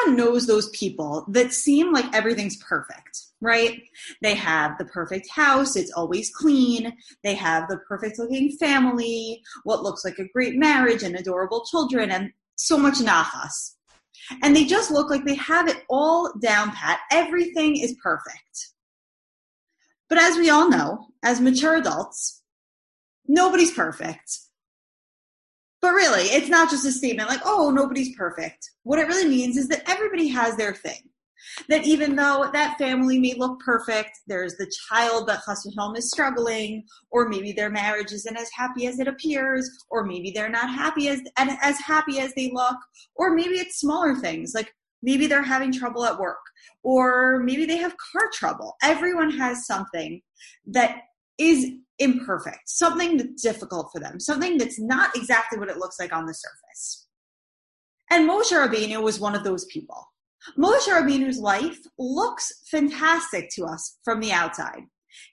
everyone knows those people that seem like everything's perfect, right? They have the perfect house, it's always clean. They have the perfect looking family, what looks like a great marriage and adorable children, and so much nachas. And they just look like they have it all down pat. Everything is perfect. But as we all know, as mature adults, nobody's perfect. But really, it's not just a statement like, oh, nobody's perfect. What it really means is that everybody has their thing. That even though that family may look perfect, there's the child that Chassidom is struggling, or maybe their marriage isn't as happy as it appears, or maybe they're not happy as as happy as they look, or maybe it's smaller things like maybe they're having trouble at work, or maybe they have car trouble. Everyone has something that is imperfect, something that's difficult for them, something that's not exactly what it looks like on the surface. And Moshe Rabbeinu was one of those people. Moshe Rabbeinu's life looks fantastic to us from the outside.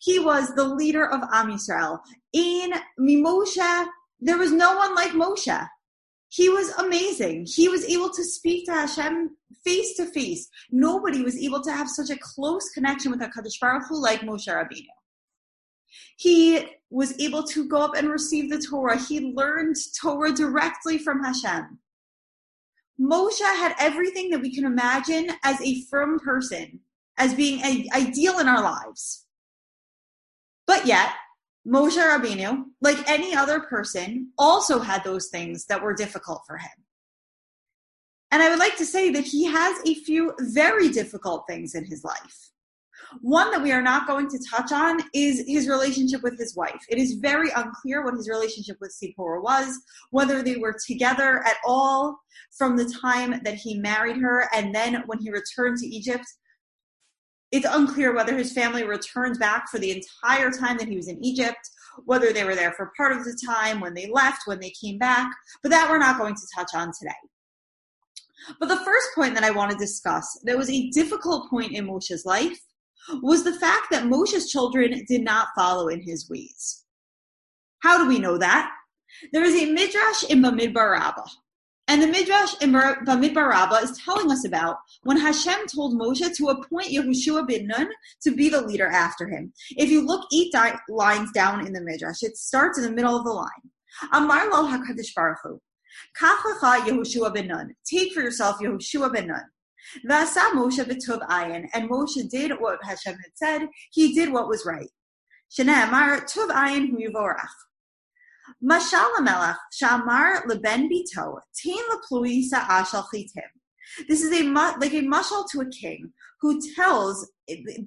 He was the leader of Am Yisrael. In Moshe, there was no one like Moshe. He was amazing. He was able to speak to Hashem face to face. Nobody was able to have such a close connection with HaKadosh Baruch Hu like Moshe Rabbeinu. He was able to go up and receive the Torah. He learned Torah directly from Hashem. Moshe had everything that we can imagine as a firm person, as being a, ideal in our lives. But yet, Moshe Rabbeinu, like any other person, also had those things that were difficult for him. And I would like to say that he has a few very difficult things in his life. One that we are not going to touch on is his relationship with his wife. It is very unclear what his relationship with Sipporah was, whether they were together at all from the time that he married her and then when he returned to Egypt. It's unclear whether his family returned back for the entire time that he was in Egypt, whether they were there for part of the time, when they left, when they came back, but that we're not going to touch on today. But the first point that I want to discuss that was a difficult point in Moshe's life was the fact that Moshe's children did not follow in his ways. How do we know that? There is a midrash in Bamidbar Rabbah. And the midrash in Bamidbar Rabbah is telling us about when Hashem told Moshe to appoint Yehoshua ben Nun to be the leader after him. If you look eight di- lines down in the midrash, it starts in the middle of the line. Amar lo HaKadosh Baruch Hu. Yehoshua ben Nun. Take for yourself Yehoshua ben Nun. Vasa Moshe b'tov ayin, and Moshe did what Hashem had said. He did what was right. Shneemar tov ayin hu yivorach. Mashal melech shamar leben bito tain leplui sa'ashal chitim. This is a like a mashal to a king who tells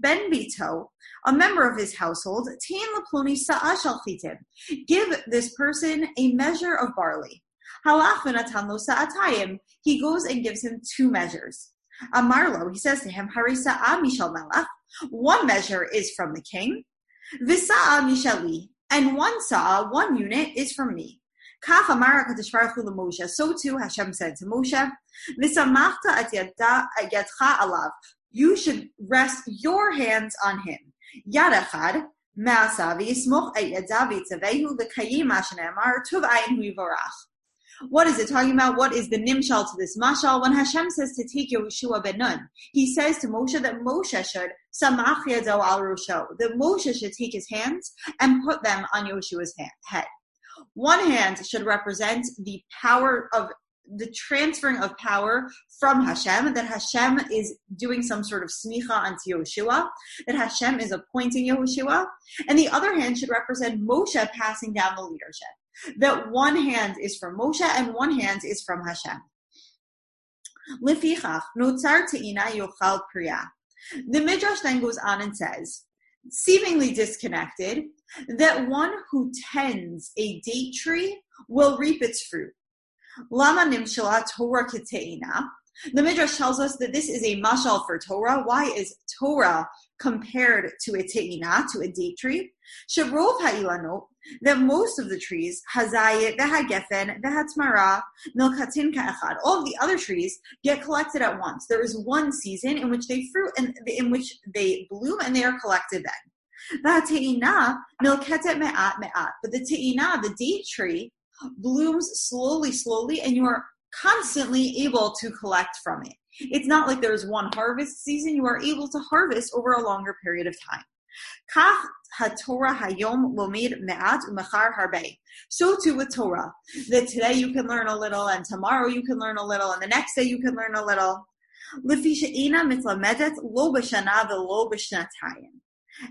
Ben Bito, a member of his household, Tain lepluni sa'ashal chitim. Give this person a measure of barley. Halach v'natan lo. He goes and gives him two measures. Amarlo, he says to him, Harisa ah, Mishal Melech. One measure is from the king. Visa'a ah, Mishali. And one sa'a, ah, one unit, is from me. Kach Amar Moshe. So too Hashem said to Moshe, Visamachta at yadcha alav. You should rest your hands on him. Yadachad, Ma'asa, v'yismoch et yadav v'tzavehu l'kayim ashenemar, tuv ayin hu. What is it talking about? What is the nimshal to this mashal? When Hashem says to take Yehoshua ben Nun, he says to Moshe that Moshe should samach yado al rosho, that Moshe should take his hands and put them on Yehoshua's head. One hand should represent the power of the transferring of power from Hashem, that Hashem is doing some sort of smicha onto Yehoshua, that Hashem is appointing Yehoshua, and the other hand should represent Moshe passing down the leadership that one hand is from Moshe and one hand is from Hashem. Lefichach, notzar te'ina yochal priya. The Midrash then goes on and says, seemingly disconnected, that one who tends a date tree will reap its fruit. Lama nimshala Torah keteina. The Midrash tells us that this is a mashal for Torah. Why is Torah compared to a te'ina, to a date tree? Shabrov ha'ilanot, that most of the trees, hazayit, vehagefen, vehatmara, milkatin ka'echad, all of the other trees get collected at once. There is one season in which they fruit and in which they bloom and they are collected then. The milketet me'at me'at. But the te'ina, the date tree, blooms slowly, slowly, and you are constantly able to collect from it. It's not like there's one harvest season. You are able to harvest over a longer period of time. So too with Torah, that today you can learn a little, and tomorrow you can learn a little, and the next day you can learn a little.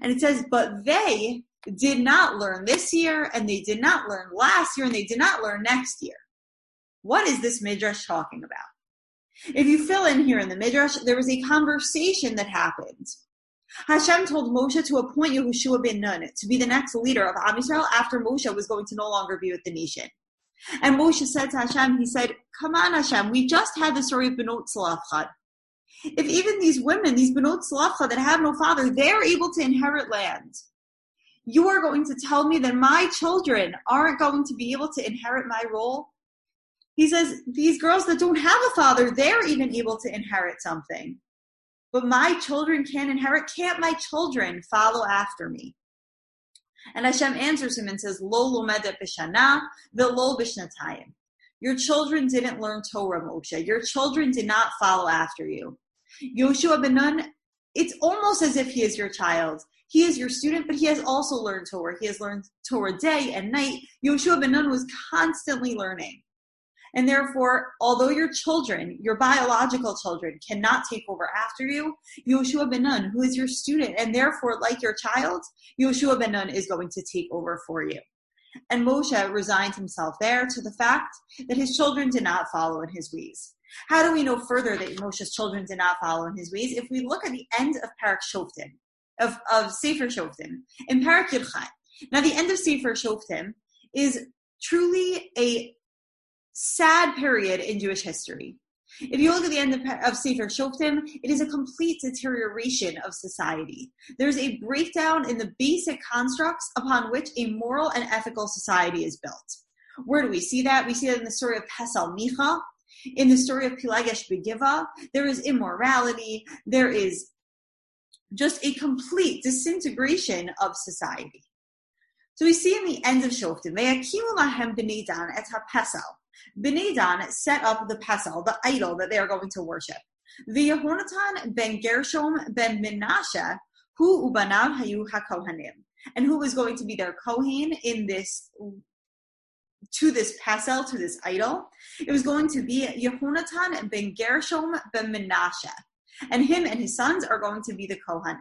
And it says, but they did not learn this year, and they did not learn last year, and they did not learn next year. What is this midrash talking about? If you fill in here in the midrash, there was a conversation that happened. Hashem told Moshe to appoint Yehoshua ben Nun to be the next leader of Am Yisrael after Moshe was going to no longer be with the nation. And Moshe said to Hashem, he said, come on Hashem, we just had the story of Benot Salafchad. If even these women, these Benot Salafchad that have no father, they're able to inherit land, you are going to tell me that my children aren't going to be able to inherit my role? He says, these girls that don't have a father, they're even able to inherit something. But my children can't inherit. Can't my children follow after me? And Hashem answers him and says, Lo lomedet b'shana, v'lo b'shnatayim. Your children didn't learn Torah, Moshe. Your children did not follow after you. Yoshua ben Nun, it's almost as if he is your child. He is your student, but he has also learned Torah. He has learned Torah day and night. Yoshua ben Nun was constantly learning. And therefore, although your children, your biological children, cannot take over after you, Yoshua ben Nun, who is your student, and therefore, like your child, Yoshua ben Nun is going to take over for you. And Moshe resigned himself there to the fact that his children did not follow in his ways. How do we know further that Moshe's children did not follow in his ways? If we look at the end of Parak Shoftim, of, of Sefer Shoftim, in Parak Yirchai. Now, the end of Sefer Shoftim is truly a sad period in Jewish history. If you look at the end of, of Sefer Shoftim, it is a complete deterioration of society. There's a breakdown in the basic constructs upon which a moral and ethical society is built. Where do we see that? We see that in the story of Pesal Micha, in the story of Pilagesh Begiva. There is immorality. There is just a complete disintegration of society. So we see in the end of Shoftim, et ha-pesal. Bnei Dan set up the pesel, the idol that they are going to worship. The Yehonatan ben Gershom ben Menashe, who ubanav hayu hakohanim, and who was going to be their kohen in this to this pesel, to this idol. It was going to be Yehonatan ben Gershom ben Menashe, and him and his sons are going to be the kohanim.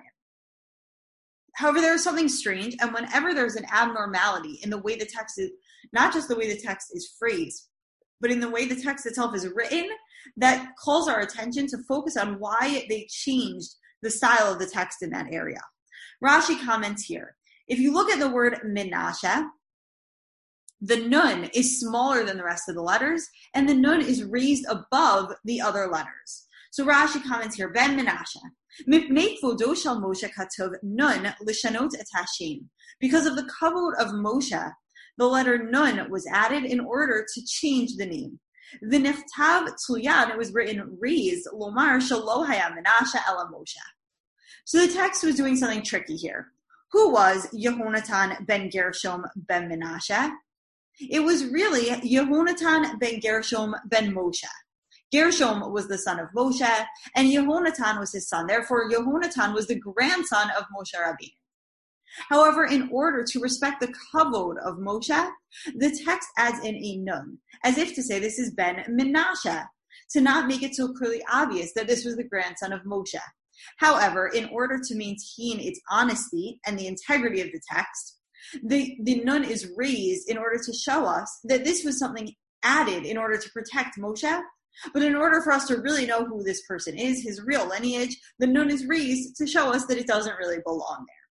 However, there is something strange, and whenever there's an abnormality in the way the text is, not just the way the text is phrased, but in the way the text itself is written, that calls our attention to focus on why they changed the style of the text in that area. Rashi comments here. If you look at the word Menashe, the nun is smaller than the rest of the letters, and the nun is raised above the other letters. So Rashi comments here, Ben Menashe. Because of the kavod of Moshe, the letter nun was added in order to change the name. The Niftav Tzuyan, it was written raised, Lomar Shalohaya Menashe Ela Moshe. So the text was doing something tricky here. Who was Yehonatan ben Gershom ben Menashe? It was really Yehonatan ben Gershom ben Moshe. Gershom was the son of Moshe, and Yehonatan was his son. Therefore, Yehonatan was the grandson of Moshe Rabbeinu. However, in order to respect the kavod of Moshe, the text adds in a nun, as if to say this is Ben Menashe, to not make it so clearly obvious that this was the grandson of Moshe. However, in order to maintain its honesty and the integrity of the text, the, the nun is raised in order to show us that this was something added in order to protect Moshe. But in order for us to really know who this person is, his real lineage, the nun is raised to show us that it doesn't really belong there.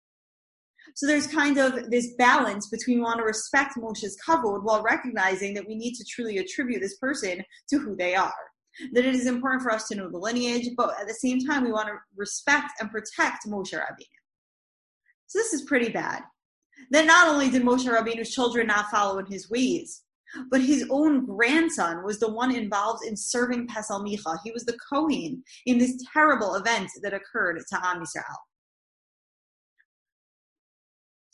So there's kind of this balance between we want to respect Moshe's kavod while recognizing that we need to truly attribute this person to who they are. That it is important for us to know the lineage, but at the same time, we want to respect and protect Moshe Rabbeinu. So this is pretty bad. That not only did Moshe Rabbeinu's children not follow in his ways, but his own grandson was the one involved in serving Pesel Micha. He was the Kohen in this terrible event that occurred to Am Yisrael.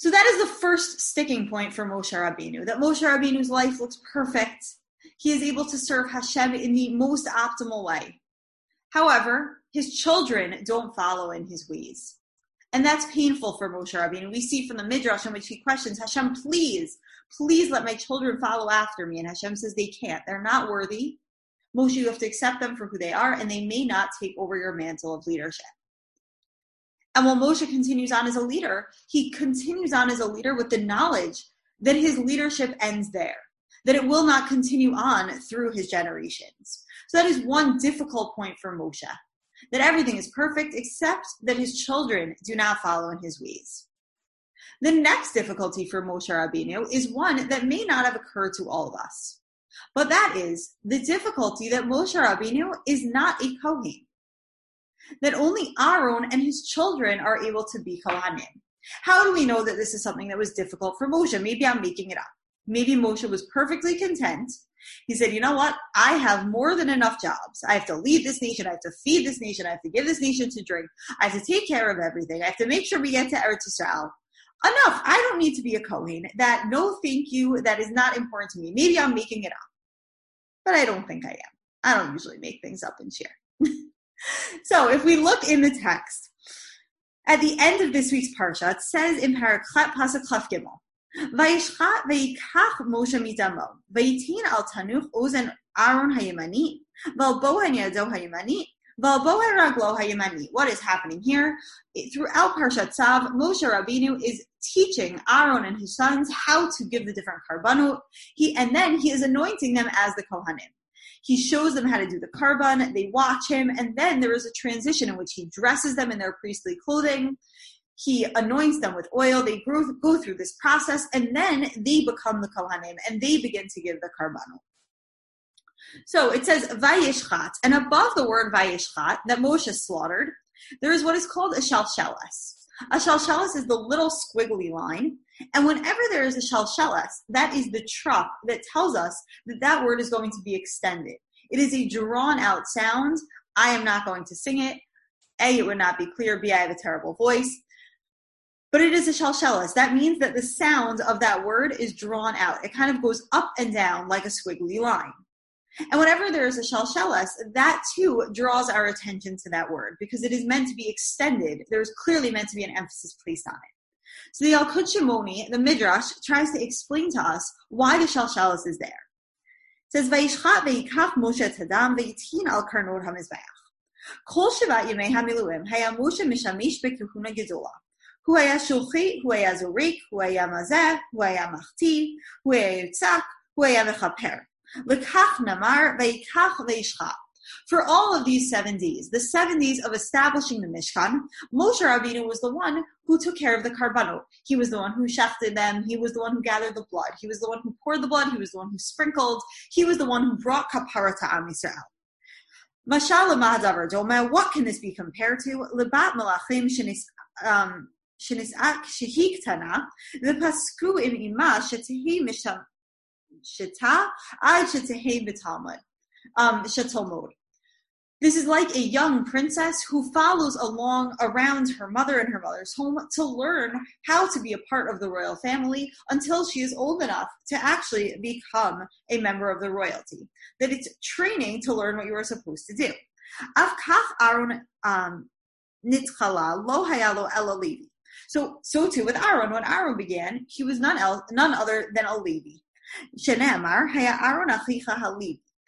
So that is the first sticking point for Moshe Rabbeinu, that Moshe Rabbeinu's life looks perfect. He is able to serve Hashem in the most optimal way. However, his children don't follow in his ways. And that's painful for Moshe Rabbeinu. We see from the Midrash in which he questions, Hashem, please, please let my children follow after me. And Hashem says they can't. They're not worthy. Moshe, you have to accept them for who they are, and they may not take over your mantle of leadership. And while Moshe continues on as a leader, he continues on as a leader with the knowledge that his leadership ends there, that it will not continue on through his generations. So that is one difficult point for Moshe, that everything is perfect except that his children do not follow in his ways. The next difficulty for Moshe Rabbeinu is one that may not have occurred to all of us. But that is the difficulty that Moshe Rabbeinu is not a Kohen that only Aaron and his children are able to be Kohanim. How do we know that this is something that was difficult for Moshe? Maybe I'm making it up. Maybe Moshe was perfectly content. He said, you know what? I have more than enough jobs. I have to lead this nation. I have to feed this nation. I have to give this nation to drink. I have to take care of everything. I have to make sure we get to Eretz Yisrael. Enough. I don't need to be a Kohen. That, no thank you. That is not important to me. Maybe I'm making it up. But I don't think I am. I don't usually make things up and share. so if we look in the text, at the end of this week's parsha, it says in Paraklet Pasuk Chaf Gimel, Vayishchat vayikach Moshe midamo, vayitin al tanuch ozen Aaron hayimani, valbohen yado hayimani, valbohen raglo hayimani. What is happening here? Throughout Parshat Tzav, Moshe Rabbeinu is teaching Aaron and his sons how to give the different karbanot. He and then he is anointing them as the kohanim. He shows them how to do the karban. They watch him, and then there is a transition in which he dresses them in their priestly clothing. He anoints them with oil. They go, go through this process, and then they become the kohanim, and they begin to give the karban. So it says vayishchat, and above the word vayishchat that Moshe slaughtered, there is what is called a shalshelas. A shalshelas is the little squiggly line, and whenever there is a shalshelas, that is the truck that tells us that that word is going to be extended. It is a drawn out sound. I am not going to sing it. A, it would not be clear. B, I have a terrible voice. But it is a shalshelas. That means that the sound of that word is drawn out. It kind of goes up and down like a squiggly line. And whenever there is a shalshelas, that too draws our attention to that word because it is meant to be extended. There is clearly meant to be an emphasis placed on it. So the Yalkut Shimoni, the Midrash, tries to explain to us why the Shalshelas is there. It says, Vayishchat ve'yikach Moshe tadam ve'yitin al karnor ha-mizbeach. Kol shivat yemei hamiluim hayam haya Moshe mishamish bekihuna gedola. Hu haya hu haya zorik, hu haya mazeh, hu haya machti, hu haya yutzak, hu haya mechaper. Namar veikach ve'yishchat. For all of these seven days, the seven days of establishing the Mishkan, Moshe Rabbeinu was the one who took care of the karbanot. He was the one who shafted them. He was the one who gathered the blood. He was the one who poured the blood. He was the one who sprinkled. He was the one who brought kapara to Am Yisrael. Mashal Mahadavar Doma, what can this be compared to? Lebat Malachim Shenis um Shehi Ktana, V'pasku im Ima Shetehi Misham Shita Ad Shetehi B'Talmud. Um, Shetalmud. This is like a young princess who follows along around her mother and her mother's home to learn how to be a part of the royal family until she is old enough to actually become a member of the royalty. That it's training to learn what you are supposed to do. Aaron Lo Hayalo So, so too with Aaron. When Aaron began, he was none else, none other than a Levi. Shenemar Haya Aaron Achicha Halevi.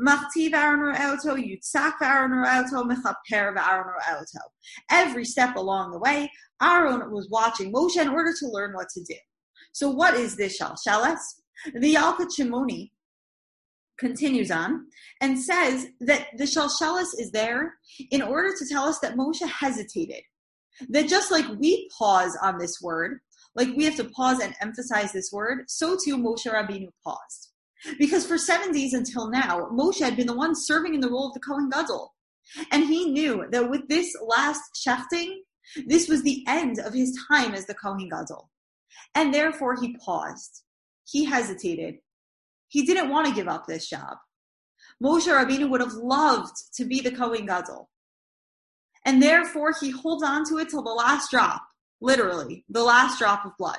Machtiv Aaron Ra'elto, Yitzak Aaron Ra'elto, Mechaper Aaron Ra'elto. Every step along the way, Aaron was watching Moshe in order to learn what to do. So what is this Shalshelas? The Yalkut Shimoni continues on and says that the Shalshelas is there in order to tell us that Moshe hesitated. That just like we pause on this word, like we have to pause and emphasize this word, so too Moshe Rabbeinu paused. Because for seven days until now, Moshe had been the one serving in the role of the Kohen Gadol. And he knew that with this last shafting, This was the end of his time as the Kohen Gadol. And therefore he paused. He hesitated. He didn't want to give up this job. Moshe Rabbeinu would have loved to be the Kohen Gadol. And therefore he holds on to it till the last drop, literally, the last drop of blood.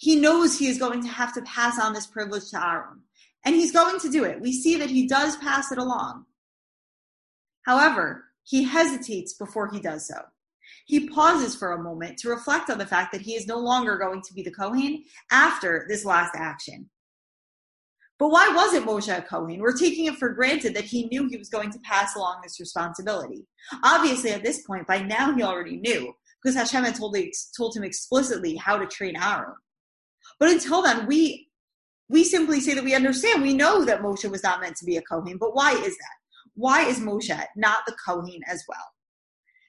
He knows he is going to have to pass on this privilege to Aaron. And he's going to do it. We see that he does pass it along. However, he hesitates before he does so. He pauses for a moment to reflect on the fact that he is no longer going to be the Kohen after this last action. But why wasn't Moshe a Kohen? We're taking it for granted that he knew he was going to pass along this responsibility. Obviously, at this point, by now he already knew because Hashem had told, told him explicitly how to train Aaron. But until then, we we simply say that we understand. We know that Moshe was not meant to be a Kohen, but why is that? Why is Moshe not the Kohen as well?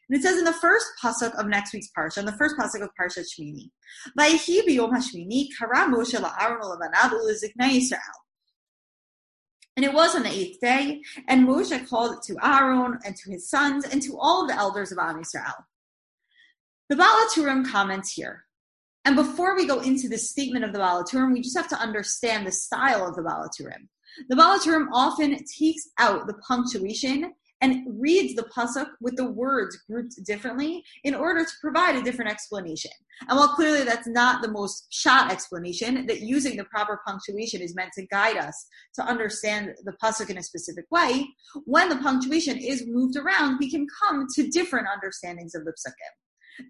And it says in the first pasuk of next week's parsha, in the first pasuk of Parsha Shmini, "Vayichi biyom hashmini kara Moshe la'aron ulevanav uleziknei Yisrael." And it was on the eighth day, and Moshe called to Aaron and to his sons and to all the elders of Am Yisrael. The HaTurim comments here. And before we go into the statement of the Baal HaTurim, we just have to understand the style of the Baal HaTurim. The Baal HaTurim often takes out the punctuation and reads the pasuk with the words grouped differently in order to provide a different explanation. And while clearly that's not the most pshat explanation, that using the proper punctuation is meant to guide us to understand the pasuk in a specific way, when the punctuation is moved around, we can come to different understandings of the psukim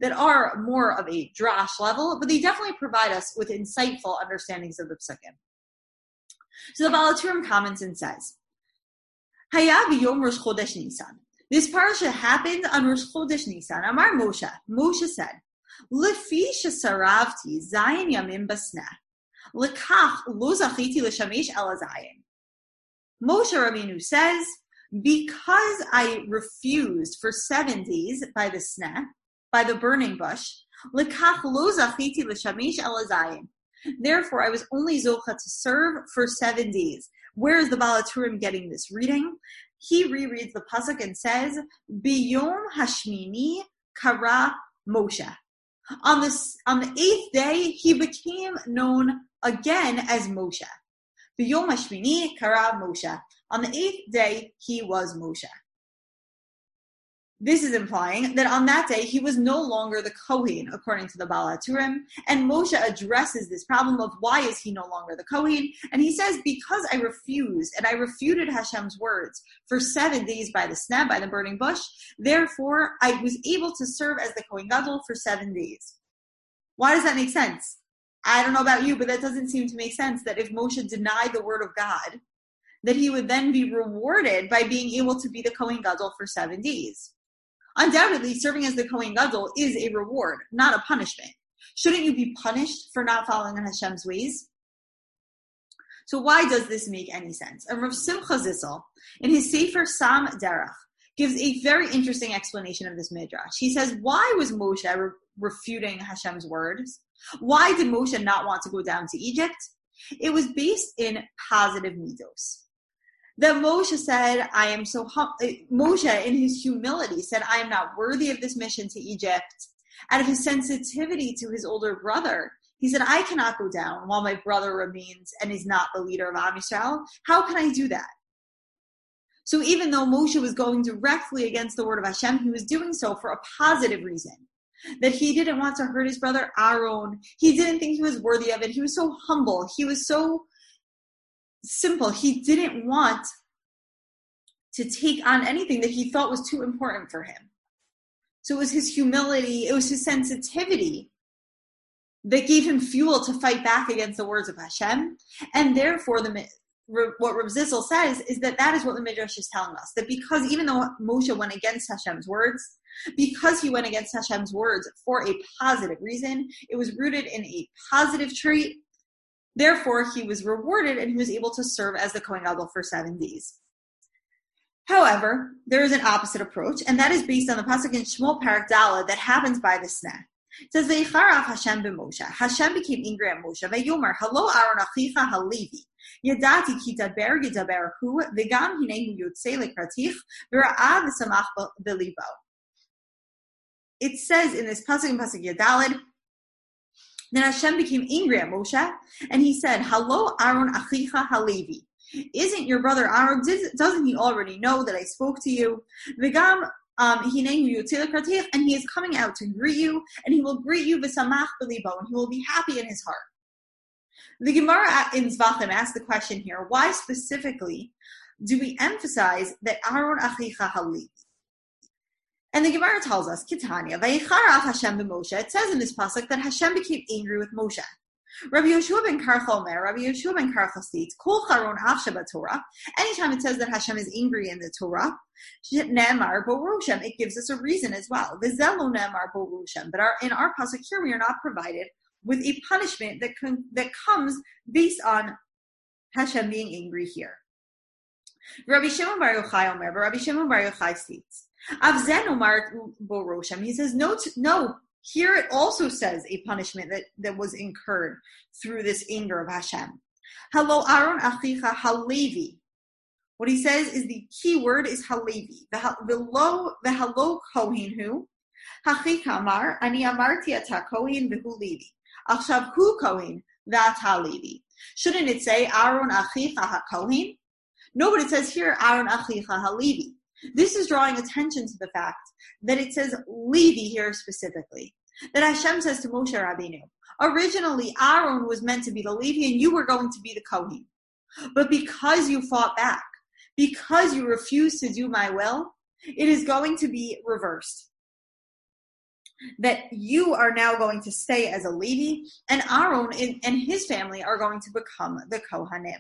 that are more of a drash level, but they definitely provide us with insightful understandings of the psukim. So the Baal HaTurim comments and says, Hayav Yom Rosh Chodesh Nisan. This parasha happened on Rosh Chodesh Nisan. Amar Moshe. Moshe said, Lefi shesaravti zayin yamim basneh. Lekach lo zachiti l'shamesh el zayin. Moshe Rabbeinu says, because I refused for seven days by the sneh, by the burning bush. Therefore, I was only zocha to serve for seven days. Where is the Baal HaTurim getting this reading? He rereads the pasuk and says, "Biyom Hashmini Kara Moshe." On this, on the eighth day, he became known again as Moshe. Biyom Hashmini Kara Moshe. On the eighth day, he was Moshe. This is implying that on that day he was no longer the Kohen, according to the Baal HaTurim, And Moshe addresses this problem of why is he no longer the Kohen? And he says, because I refused and I refuted Hashem's words for seven days by the sneh, by the burning bush, therefore I was able to serve as the Kohen Gadol for seven days. Why does that make sense? I don't know about you, but that doesn't seem to make sense that if Moshe denied the word of God, that he would then be rewarded by being able to be the Kohen Gadol for seven days. Undoubtedly, serving as the Kohen Gadol is a reward, not a punishment. Shouldn't you be punished for not following in Hashem's ways? So why does this make any sense? And Rav Simcha Zissel, in his Sefer Sam Derech, gives a very interesting explanation of this midrash. He says, why was Moshe re- refuting Hashem's words? Why did Moshe not want to go down to Egypt? It was based in positive midos that Moshe said, I am so hum-. Uh, Moshe, in his humility, said, I am not worthy of this mission to Egypt. Out of his sensitivity to his older brother, he said, I cannot go down while my brother remains and is not the leader of Am Yisrael. How can I do that? So even though Moshe was going directly against the word of Hashem, he was doing so for a positive reason. That he didn't want to hurt his brother Aaron. He didn't think he was worthy of it. He was so humble. He was so simple. He didn't want to take on anything that he thought was too important for him. So it was his humility, it was his sensitivity that gave him fuel to fight back against the words of Hashem. And therefore, the what Rav says is that that is what the Midrash is telling us. That because even though Moshe went against Hashem's words, because he went against Hashem's words for a positive reason, it was rooted in a positive trait Therefore, he was rewarded and he was able to serve as the Kohen Gadol for seven days. However, there is an opposite approach, and that is based on the pasuk in Shmuel Parak Dala that happens by the sneh. It says, "Veicharaf Hashem b'Moshe." Hashem became angry at Moshe. Veyomer, Halo Aaron achicha Halivi. Yadati ki daber yidaber hu v'gam hinehu yotzei lekratich v'ra'ah v'samach b'libo. It says in this pasuk in pasuk Yadalid then Hashem became angry at Moshe, and he said, "Hello, Aaron Achicha Halevi." Isn't your brother Aaron? Doesn't he already know that I spoke to you? V'gam um, and he is coming out to greet you, and he will greet you v'samach belibo, and he will be happy in his heart. The Gemara in Zvachim asks the question here: Why specifically do we emphasize that Aaron achicha halevi? And the Gemara tells us, Kitania, Kitanya, Hashem Moshe. It says in this pasuk that Hashem became angry with Moshe. Rabbi Yeshua ben Karcha Omer, Rabbi Yeshua ben Karcha states, Kol Charon Avsha Torah. Anytime it says that Hashem is angry in the Torah, Nemar Borushem, it gives us a reason as well. Vizelo Nemar Borushem. But our, in our pasuk here, we are not provided with a punishment that con, that comes based on Hashem being angry here. Rabbi Shimon Bar Yochai Omer, but Rabbi Shimon Bar Yochai states, Avzen Omar Boroshem. He says, no, no, here it also says a punishment that, that was incurred through this anger of Hashem. Hello, Aaron Achicha Halevi. What he says is the key word is Halevi. The low, the hello Kohen who? Hachika Amar, Ani Amarti Ata Kohen Levi. Achshav Hu Kohen, that Halevi. Shouldn't it say Aaron Achicha HaKohen? No, but it says here Aaron Achicha Halevi. This is drawing attention to the fact that it says Levi here specifically. That Hashem says to Moshe Rabbeinu, originally Aaron was meant to be the Levi and you were going to be the Kohen. But because you fought back, because you refused to do my will, it is going to be reversed. That you are now going to stay as a Levi, and Aaron and his family are going to become the Kohanim.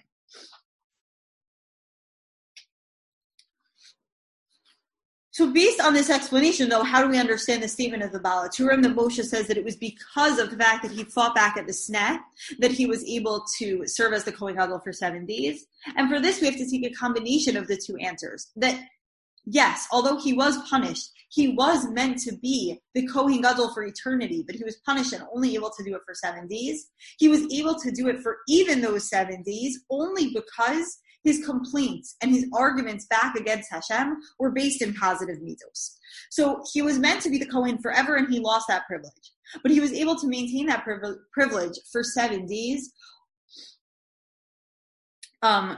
So, based on this explanation, though, how do we understand the statement of the HaTurim that Moshe says that it was because of the fact that he fought back at the Sneh that he was able to serve as the Kohen Gadol for seven days? And for this, we have to take a combination of the two answers. That yes, although he was punished, he was meant to be the Kohen Gadol for eternity, but he was punished and only able to do it for seven days. He was able to do it for even those seven days only because his complaints and his arguments back against Hashem were based in positive mitos. So he was meant to be the Kohen forever and he lost that privilege. But he was able to maintain that privilege for seven days. Um,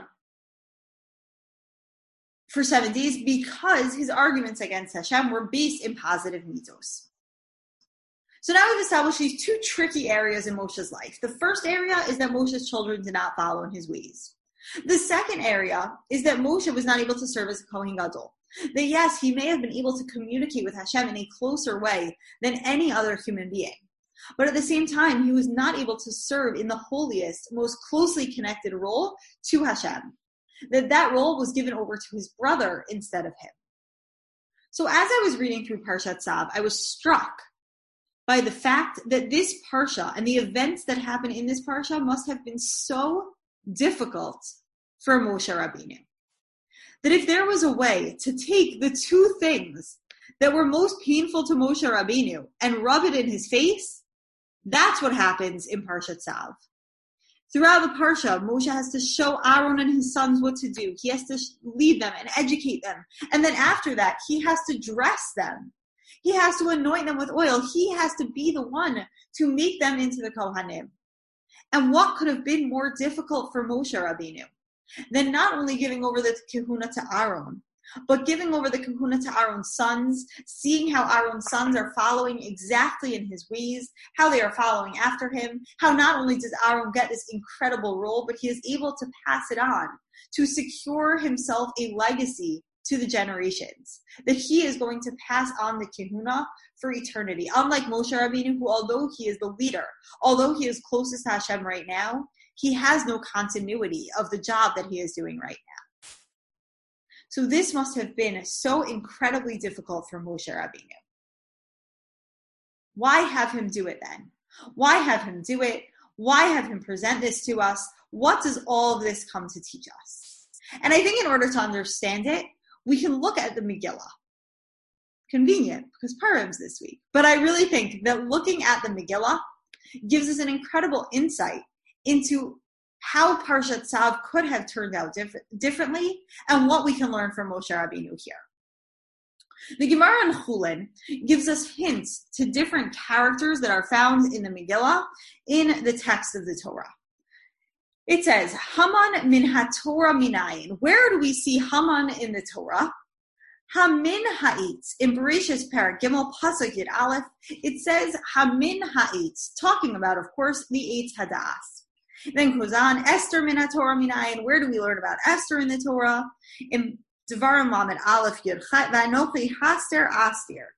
for seven days because his arguments against Hashem were based in positive mitos. So now we've established these two tricky areas in Moshe's life. The first area is that Moshe's children did not follow in his ways. The second area is that Moshe was not able to serve as a Kohen Gadol. That yes, he may have been able to communicate with Hashem in a closer way than any other human being. But at the same time, he was not able to serve in the holiest, most closely connected role to Hashem. That that role was given over to his brother instead of him. So as I was reading through Parshat Tzav, I was struck by the fact that this parsha and the events that happen in this parsha must have been so difficult for Moshe Rabbeinu. That if there was a way to take the two things that were most painful to Moshe Rabbeinu and rub it in his face, that's what happens in Parshat Tzav. Throughout the Parsha, Moshe has to show Aaron and his sons what to do. He has to lead them and educate them. And then after that, he has to dress them. He has to anoint them with oil. He has to be the one to make them into the Kohanim. And what could have been more difficult for Moshe Rabbeinu than not only giving over the kahuna to Aaron, but giving over the kahuna to Aaron's sons, seeing how Aaron's sons are following exactly in his ways, how they are following after him, how not only does Aaron get this incredible role, but he is able to pass it on to secure himself a legacy to the generations. That he is going to pass on the kahuna for eternity. Unlike Moshe Rabbeinu, who although he is the leader, although he is closest to Hashem right now, he has no continuity of the job that he is doing right now. So this must have been so incredibly difficult for Moshe Rabbeinu. Why have him do it then? Why have him do it? Why have him present this to us? What does all of this come to teach us? And I think in order to understand it, we can look at the Megillah. Convenient because Purim's this week. But I really think that looking at the Megillah gives us an incredible insight into how Parshat Tzav could have turned out diff- differently, and what we can learn from Moshe Rabbeinu here. The Gemara in Chulin gives us hints to different characters that are found in the Megillah in the text of the Torah. It says, Haman min haTorah minayin. Where do we see Haman in the Torah? Hamin ha'itz. In Bereshit Parak Gimel Pasuk Yid Aleph, it says Hamin ha'itz, talking about, of course, the Eitz Hadas. Then goes on, Esther min haTorah minayin. Where do we learn about Esther in the Torah? In Devarim Lamed Aleph Yud Chay, Vanochi Haster Astir.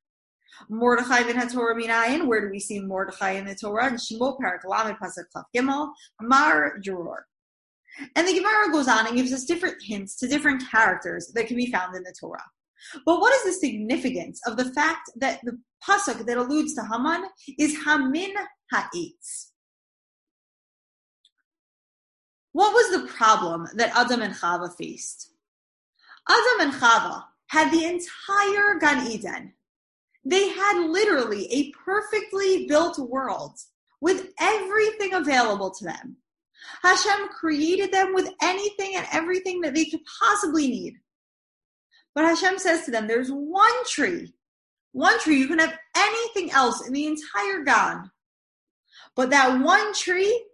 Mordechai ben HaTorah Minayin, where do we see Mordechai in the Torah? In Shemot Parak Lamed Pasuk Klaf Gimel, Mar Juror. And the Gemara goes on and gives us different hints to different characters that can be found in the Torah. But what is the significance of the fact that the pasuk that alludes to Haman is Hamin Ha'etz? What was the problem that Adam and Chava faced? Adam and Chava had the entire Gan Eden they had literally a perfectly built world with everything available to them. Hashem created them with anything and everything that they could possibly need. But Hashem says to them, there's one tree, one tree, you can have anything else in the entire Gan. But that one tree,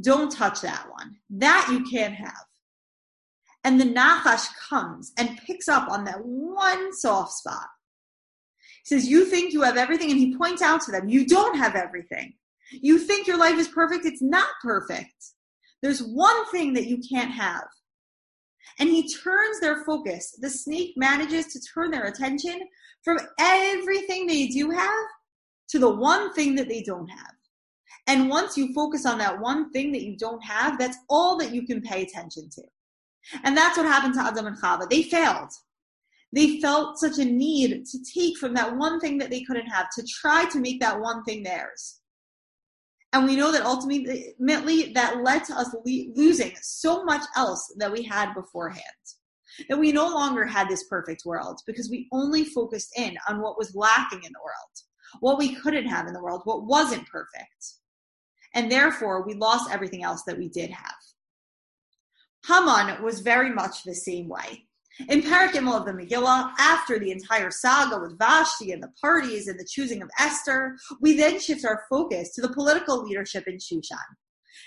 don't touch that one. That you can't have. And the Nachash comes and picks up on that one soft spot says, You think you have everything, and he points out to them, You don't have everything. You think your life is perfect, it's not perfect. There's one thing that you can't have. And he turns their focus. The snake manages to turn their attention from everything they do have to the one thing that they don't have. And once you focus on that one thing that you don't have, that's all that you can pay attention to. And that's what happened to Adam and Chava. They failed. They felt such a need to take from that one thing that they couldn't have, to try to make that one thing theirs. And we know that ultimately that led to us losing so much else that we had beforehand. That we no longer had this perfect world because we only focused in on what was lacking in the world, what we couldn't have in the world, what wasn't perfect. And therefore, we lost everything else that we did have. Haman was very much the same way. In Parak of the Megillah, after the entire saga with Vashti and the parties and the choosing of Esther, we then shift our focus to the political leadership in Shushan.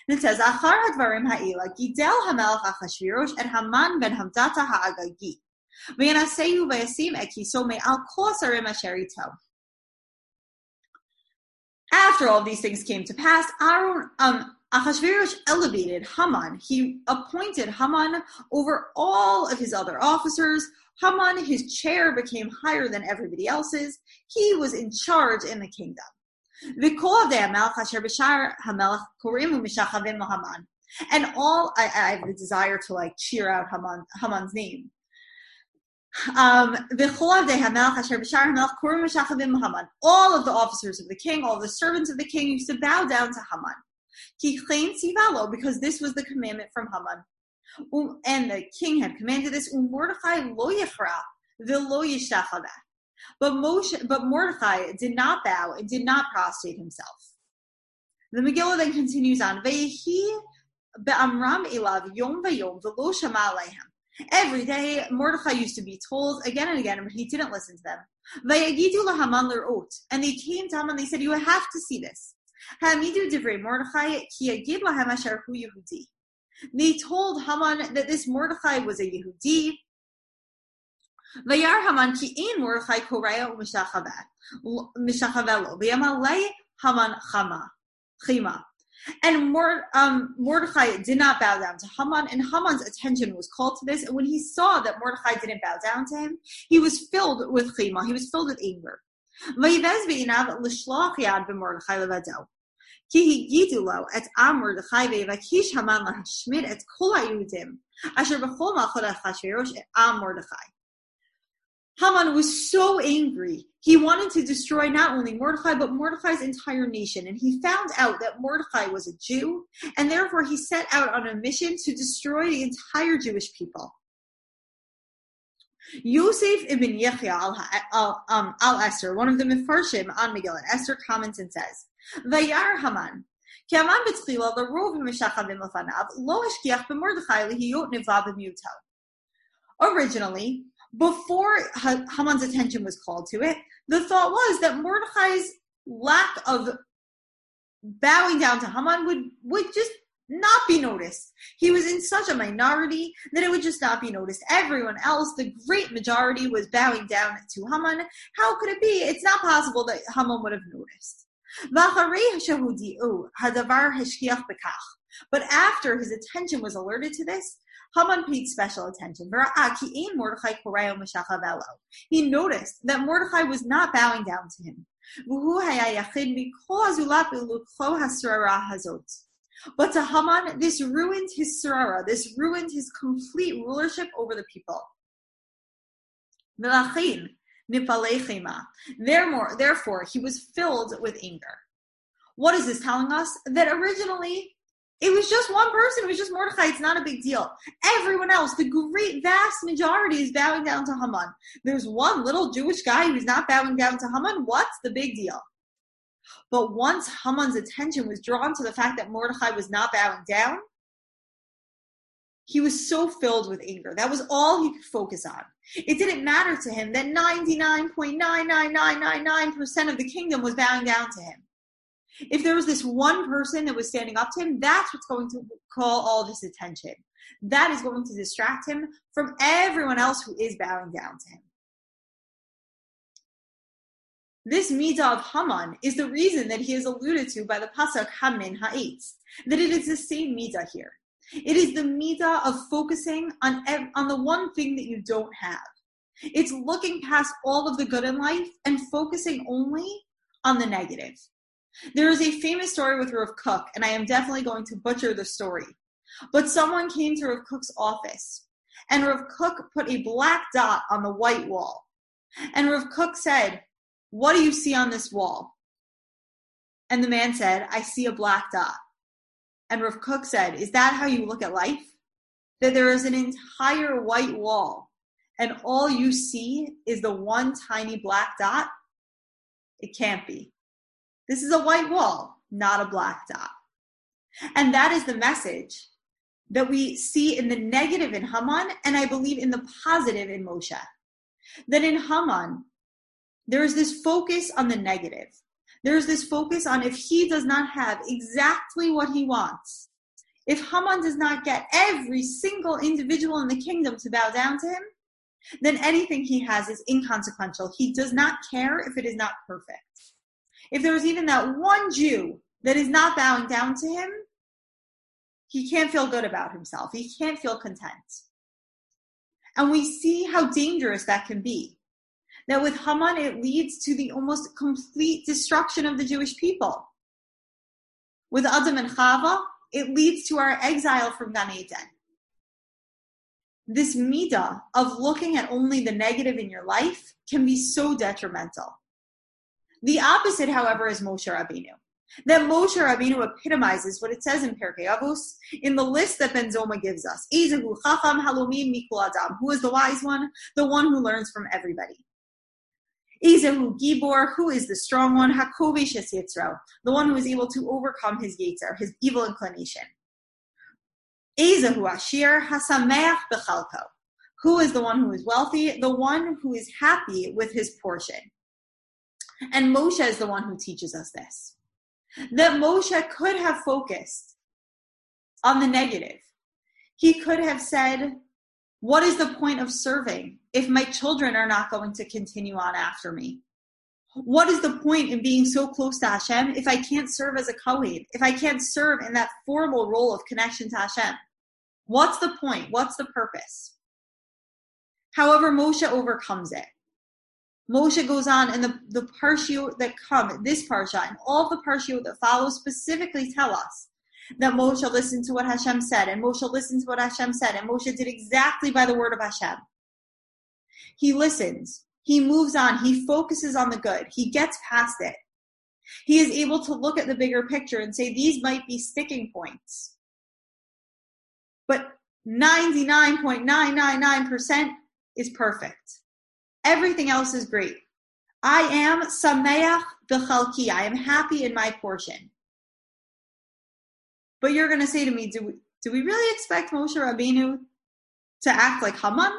And it says, Achar hadvarim ha'ila, gidel hamelech Achashvirosh et Haman ben Hamdata ha'agagi. V'yanaseyu v'yasim et kiso me'al kol sarim asher After all these things came to pass, Aaron, um, Achashverosh elevated Haman. He appointed Haman over all of his other officers. Haman, his chair became higher than everybody else's. He was in charge in the kingdom. And all I, I have the desire to like cheer out Haman, Haman's name. Um, all of the officers of the king, all the servants of the king used to bow down to Haman. He claimed sivalo because this was the commandment from Haman. Um, and the king had commanded this. Um Mordechai lo yechra v'lo But Moshe, but Mordechai did not bow and did not prostrate himself. The Megillah then continues on. Elav yom Every day, Mordechai used to be told again and again, but he didn't listen to them. And they came to Haman, they said, You have to see this. Hamidu divrei Mordechai ki lahem asher hu Yehudi. They told Haman that this Mordechai was a Yehudi. Vayar Haman ki ein Mordechai koraya umishachavelo. V'yamalei Haman chama. Chima. And um, Mordechai did not bow down to Haman, and Haman's attention was called to this. And when he saw that Mordechai didn't bow down to him, he was filled with chima. He was filled with anger. ויבז בעיניו לשלוח יד במרדכי לבדו. כי הגידו לו את עם מרדכי ויבקש המן להשמיד את כל היהודים אשר בכל מלכות אחשוורוש עם מרדכי. Haman was so angry. He wanted to destroy not only Mordecai, but Mordecai's entire nation. And he found out that Mordecai was a Jew, and therefore he set out on a mission to destroy the entire Jewish people. Yosef ibn Yechia al, al, um, al Esther, one of the Mefarshim on Megillah, Esther comments and says, Vayar Haman, כי המן בתחילה לרוב המשחווים לפניו, לא השגיח במרדכי להיות נבלה במיעוטו. Originally, before Haman's attention was called to it, the thought was that Mordecai's lack of bowing down to Haman would, would just not be noticed. He was in such a minority that it would just not be noticed. Everyone else, the great majority, was bowing down to Haman. How could it be? It's not possible that Haman would have noticed. But after his attention was alerted to this, Haman paid special attention. He noticed that Mordechai was not bowing down to him. But to Haman, this ruined his sarara, this ruined his complete rulership over the people. Therefore, therefore, he was filled with anger. What is this telling us? That originally it was just one person. It was just Mordechai. It's not a big deal. Everyone else, the great vast majority, is bowing down to Haman. There's one little Jewish guy who's not bowing down to Haman. What's the big deal? But once Haman's attention was drawn to the fact that Mordechai was not bowing down, he was so filled with anger. That was all he could focus on. It didn't matter to him that 99.99999% of the kingdom was bowing down to him. If there was this one person that was standing up to him, that's what's going to call all this attention. That is going to distract him from everyone else who is bowing down to him. This midah of Haman is the reason that he is alluded to by the pasuk Hamin Ha'etz, that it is the same midah here. It is the midah of focusing on, on the one thing that you don't have. It's looking past all of the good in life and focusing only on the negative. There is a famous story with Rav Kook, and I am definitely going to butcher the story. But someone came to Rav Kook's office, and Rav Kook put a black dot on the white wall. And Rav Kook said, What do you see on this wall? And the man said, I see a black dot. And Rav Kook said, Is that how you look at life? That there is an entire white wall, and all you see is the one tiny black dot? It can't be. This is a white wall, not a black dot. And that is the message that we see in the negative in Haman, and I believe in the positive in Moshe. That in Haman, there is this focus on the negative. There's this focus on if he does not have exactly what he wants, if Haman does not get every single individual in the kingdom to bow down to him, then anything he has is inconsequential. He does not care if it is not perfect if there is even that one Jew that is not bowing down to him, he can't feel good about himself. He can't feel content. And we see how dangerous that can be. That with Haman, it leads to the almost complete destruction of the Jewish people. With Adam and Chava, it leads to our exile from Gan Eden. This midah of looking at only the negative in your life can be so detrimental. The opposite, however, is Moshe Rabbeinu. That Moshe Rabbeinu epitomizes what it says in Pirkei Avos in the list that Ben Zoma gives us. Chacham Halomed Mikul Adam, Who is the wise one? The one who learns from everybody. Ezehu Gibor, who is the strong one? Hakovish Yitzro, the one who is able to overcome his yetzer, his evil inclination. Ezehu Ashir Hasameach Bechalko, who is the one who is wealthy? The one who is happy with his portion. And Moshe is the one who teaches us this. That Moshe could have focused on the negative. He could have said, What is the point of serving if my children are not going to continue on after me? What is the point in being so close to Hashem if I can't serve as a Kohen, if I can't serve in that formal role of connection to Hashem? What's the point? What's the purpose? However, Moshe overcomes it. Moshe goes on, and the, the parshiot that come, this parsha, and all the parshiot that follow specifically tell us that Moshe listened to what Hashem said, and Moshe listened to what Hashem said, and Moshe did exactly by the word of Hashem. He listens, he moves on, he focuses on the good, he gets past it. He is able to look at the bigger picture and say, these might be sticking points. But 99.999% is perfect. Everything else is great. I am sameach b'chalki. I am happy in my portion. But you're going to say to me, do we, do we really expect Moshe Rabbeinu to act like Haman?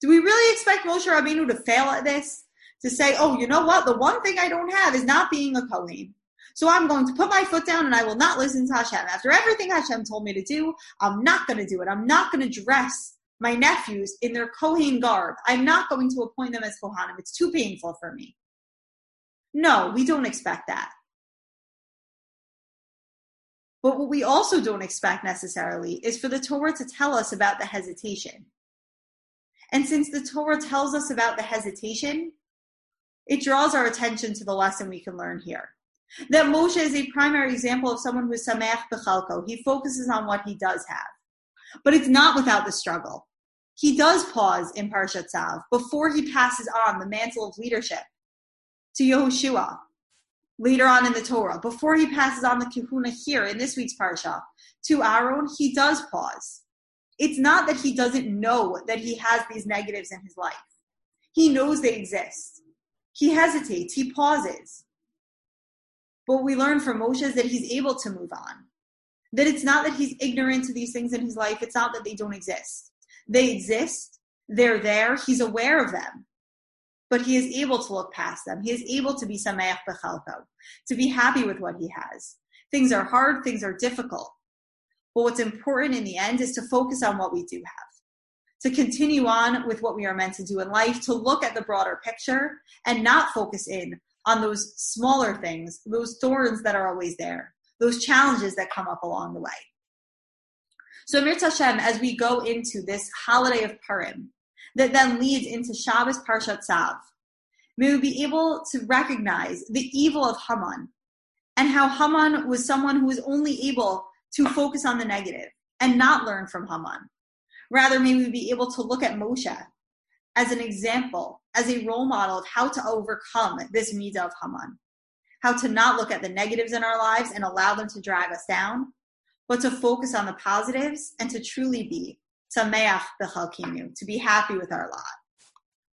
Do we really expect Moshe Rabbeinu to fail at this? To say, oh, you know what? The one thing I don't have is not being a Kohen. So I'm going to put my foot down and I will not listen to Hashem. After everything Hashem told me to do, I'm not going to do it. I'm not going to dress my nephews in their Kohen garb. I'm not going to appoint them as Kohanim. It's too painful for me. No, we don't expect that. But what we also don't expect necessarily is for the Torah to tell us about the hesitation. And since the Torah tells us about the hesitation, it draws our attention to the lesson we can learn here. That Moshe is a primary example of someone who is sameach bechalko. He focuses on what he does have. But it's not without the struggle. He does pause in Parshat Tzav before he passes on the mantle of leadership to Yehoshua later on in the Torah. Before he passes on the kahuna here in this week's Parsha to Aaron, he does pause. It's not that he doesn't know that he has these negatives in his life. He knows they exist. He hesitates, he pauses. But we learn from Moshe that he's able to move on. That it's not that he's ignorant to these things in his life, it's not that they don't exist. They exist, they're there, he's aware of them. But he is able to look past them. He is able to be sameach bechalko, to be happy with what he has. Things are hard, things are difficult. But what's important in the end is to focus on what we do have, to continue on with what we are meant to do in life, to look at the broader picture and not focus in on those smaller things, those thorns that are always there, those challenges that come up along the way. So Mirz Hashem, as we go into this holiday of Purim, that then leads into Shabbos Parshat Tzav, may we be able to recognize the evil of Haman and how Haman was someone who was only able to focus on the negative and not learn from Haman. Rather, may we be able to look at Moshe as an example, as a role model of how to overcome this midah of Haman, how to not look at the negatives in our lives and allow them to drag us down, but to focus on the positives and to truly be sameach bechalkinu, to be happy with our lot.